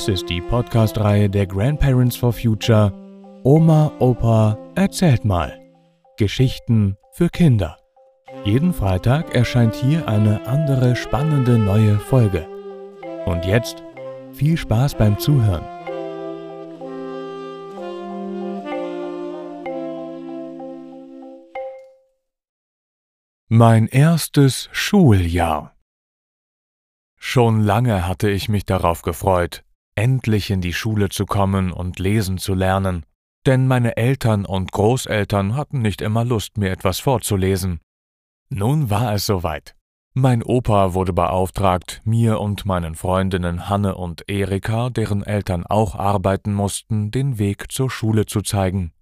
Dies ist die Podcast-Reihe der Grandparents for Future Oma, Opa, erzählt mal. Geschichten für Kinder. Jeden Freitag erscheint hier eine andere spannende neue Folge. Und jetzt viel Spaß beim Zuhören. Mein erstes Schuljahr. Schon lange hatte ich mich darauf gefreut, endlich in die Schule zu kommen und lesen zu lernen, denn meine Eltern und Großeltern hatten nicht immer Lust, mir etwas vorzulesen. Nun war es soweit. Mein Opa wurde beauftragt, mir und meinen Freundinnen Hanne und Erika, deren Eltern auch arbeiten mussten, den Weg zur Schule zu zeigen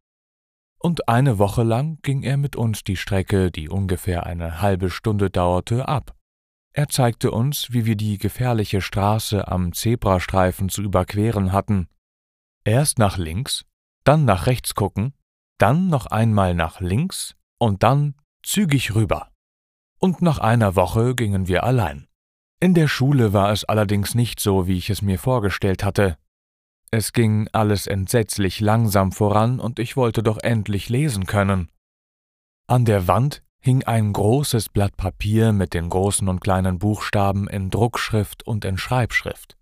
und eine Woche lang ging er mit uns die Strecke, die ungefähr eine halbe Stunde dauerte, ab. Er zeigte uns, wie wir die gefährliche Straße am Zebrastreifen zu überqueren hatten. Erst nach links, dann nach rechts gucken, dann noch einmal nach links und dann zügig rüber. Und nach einer Woche gingen wir allein. In der Schule war es allerdings nicht so, wie ich es mir vorgestellt hatte. Es ging alles entsetzlich langsam voran und ich wollte doch endlich lesen können. An der Wand hing ein großes Blatt Papier mit den großen und kleinen Buchstaben in Druckschrift und in Schreibschrift.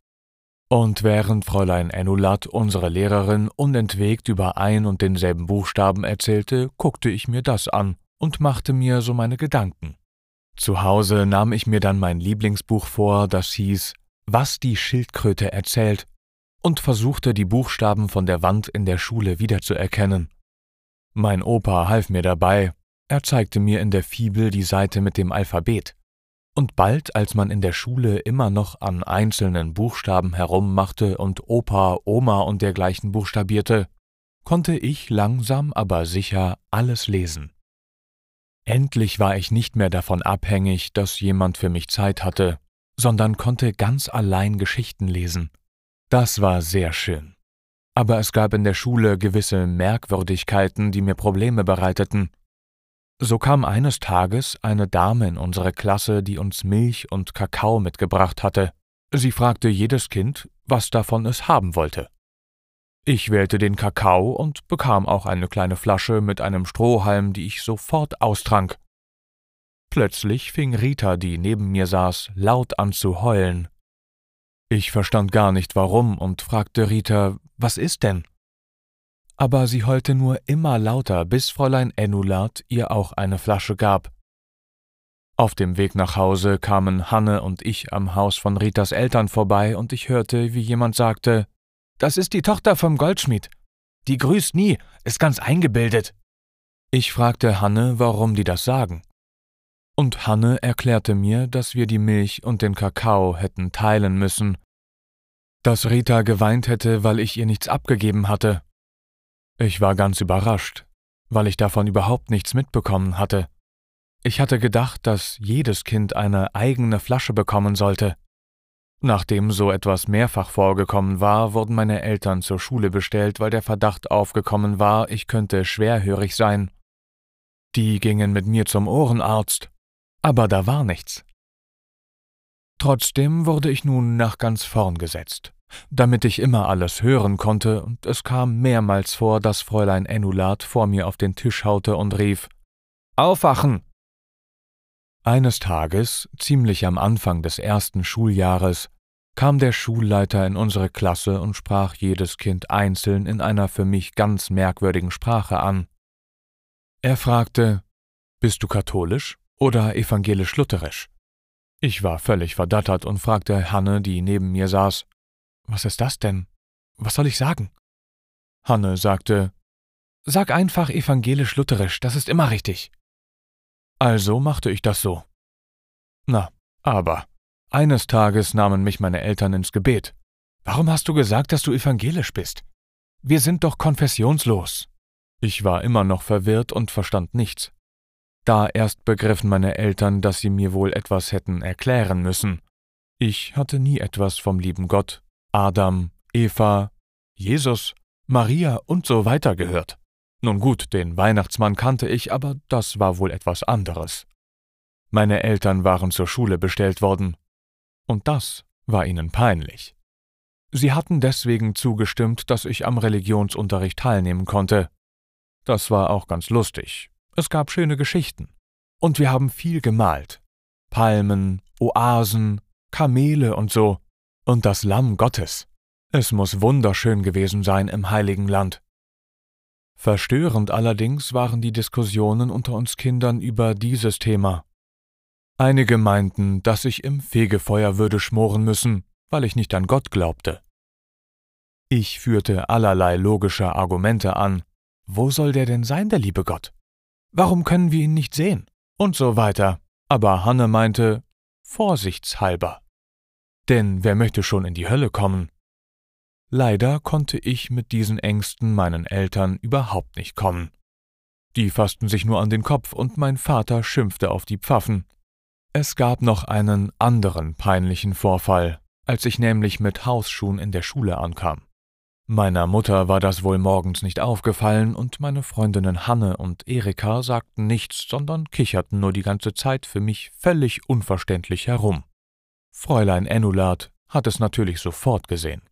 Und während Fräulein Enulat, unsere Lehrerin, unentwegt über ein und denselben Buchstaben erzählte, guckte ich mir das an und machte mir so meine Gedanken. Zu Hause nahm ich mir dann mein Lieblingsbuch vor, das hieß Was die Schildkröte erzählt und versuchte die Buchstaben von der Wand in der Schule wiederzuerkennen. Mein Opa half mir dabei, er zeigte mir in der Fibel die Seite mit dem Alphabet. Und bald, als man in der Schule immer noch an einzelnen Buchstaben herummachte und Opa, Oma und dergleichen buchstabierte, konnte ich langsam aber sicher alles lesen. Endlich war ich nicht mehr davon abhängig, dass jemand für mich Zeit hatte, sondern konnte ganz allein Geschichten lesen. Das war sehr schön. Aber es gab in der Schule gewisse Merkwürdigkeiten, die mir Probleme bereiteten. So kam eines Tages eine Dame in unsere Klasse, die uns Milch und Kakao mitgebracht hatte. Sie fragte jedes Kind, was davon es haben wollte. Ich wählte den Kakao und bekam auch eine kleine Flasche mit einem Strohhalm, die ich sofort austrank. Plötzlich fing Rita, die neben mir saß, laut an zu heulen. Ich verstand gar nicht warum und fragte Rita, was ist denn? Aber sie heulte nur immer lauter, bis Fräulein Enulat ihr auch eine Flasche gab. Auf dem Weg nach Hause kamen Hanne und ich am Haus von Ritas Eltern vorbei und ich hörte, wie jemand sagte, Das ist die Tochter vom Goldschmied. Die grüßt nie, ist ganz eingebildet. Ich fragte Hanne, warum die das sagen. Und Hanne erklärte mir, dass wir die Milch und den Kakao hätten teilen müssen, dass Rita geweint hätte, weil ich ihr nichts abgegeben hatte. Ich war ganz überrascht, weil ich davon überhaupt nichts mitbekommen hatte. Ich hatte gedacht, dass jedes Kind eine eigene Flasche bekommen sollte. Nachdem so etwas mehrfach vorgekommen war, wurden meine Eltern zur Schule bestellt, weil der Verdacht aufgekommen war, ich könnte schwerhörig sein. Die gingen mit mir zum Ohrenarzt, aber da war nichts. Trotzdem wurde ich nun nach ganz vorn gesetzt, damit ich immer alles hören konnte, und es kam mehrmals vor, dass Fräulein Enulat vor mir auf den Tisch haute und rief Aufwachen. Eines Tages, ziemlich am Anfang des ersten Schuljahres, kam der Schulleiter in unsere Klasse und sprach jedes Kind einzeln in einer für mich ganz merkwürdigen Sprache an. Er fragte Bist du katholisch? oder evangelisch-lutherisch. Ich war völlig verdattert und fragte Hanne, die neben mir saß, Was ist das denn? Was soll ich sagen? Hanne sagte, Sag einfach evangelisch-lutherisch, das ist immer richtig. Also machte ich das so. Na, aber, eines Tages nahmen mich meine Eltern ins Gebet. Warum hast du gesagt, dass du evangelisch bist? Wir sind doch konfessionslos. Ich war immer noch verwirrt und verstand nichts. Da erst begriffen meine Eltern, dass sie mir wohl etwas hätten erklären müssen. Ich hatte nie etwas vom lieben Gott, Adam, Eva, Jesus, Maria und so weiter gehört. Nun gut, den Weihnachtsmann kannte ich, aber das war wohl etwas anderes. Meine Eltern waren zur Schule bestellt worden, und das war ihnen peinlich. Sie hatten deswegen zugestimmt, dass ich am Religionsunterricht teilnehmen konnte. Das war auch ganz lustig. Es gab schöne Geschichten. Und wir haben viel gemalt. Palmen, Oasen, Kamele und so. Und das Lamm Gottes. Es muss wunderschön gewesen sein im heiligen Land. Verstörend allerdings waren die Diskussionen unter uns Kindern über dieses Thema. Einige meinten, dass ich im Fegefeuer würde schmoren müssen, weil ich nicht an Gott glaubte. Ich führte allerlei logische Argumente an. Wo soll der denn sein, der liebe Gott? Warum können wir ihn nicht sehen? Und so weiter. Aber Hanne meinte, vorsichtshalber. Denn wer möchte schon in die Hölle kommen? Leider konnte ich mit diesen Ängsten meinen Eltern überhaupt nicht kommen. Die fassten sich nur an den Kopf und mein Vater schimpfte auf die Pfaffen. Es gab noch einen anderen peinlichen Vorfall, als ich nämlich mit Hausschuhen in der Schule ankam. Meiner Mutter war das wohl morgens nicht aufgefallen und meine Freundinnen Hanne und Erika sagten nichts, sondern kicherten nur die ganze Zeit für mich völlig unverständlich herum. Fräulein Ennulat hat es natürlich sofort gesehen.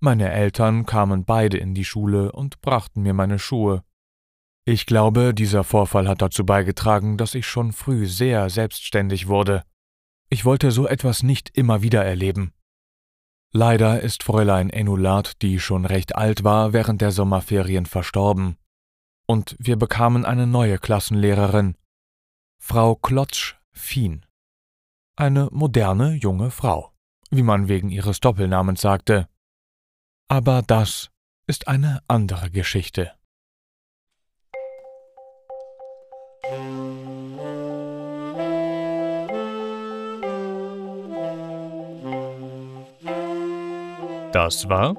Meine Eltern kamen beide in die Schule und brachten mir meine Schuhe. Ich glaube, dieser Vorfall hat dazu beigetragen, dass ich schon früh sehr selbstständig wurde. Ich wollte so etwas nicht immer wieder erleben. Leider ist Fräulein Enulat, die schon recht alt war, während der Sommerferien verstorben. Und wir bekamen eine neue Klassenlehrerin, Frau Klotsch-Fien. Eine moderne junge Frau, wie man wegen ihres Doppelnamens sagte. Aber das ist eine andere Geschichte. Das war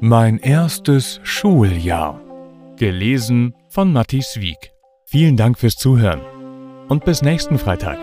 mein erstes Schuljahr. Gelesen von Matthias Wieg. Vielen Dank fürs Zuhören und bis nächsten Freitag.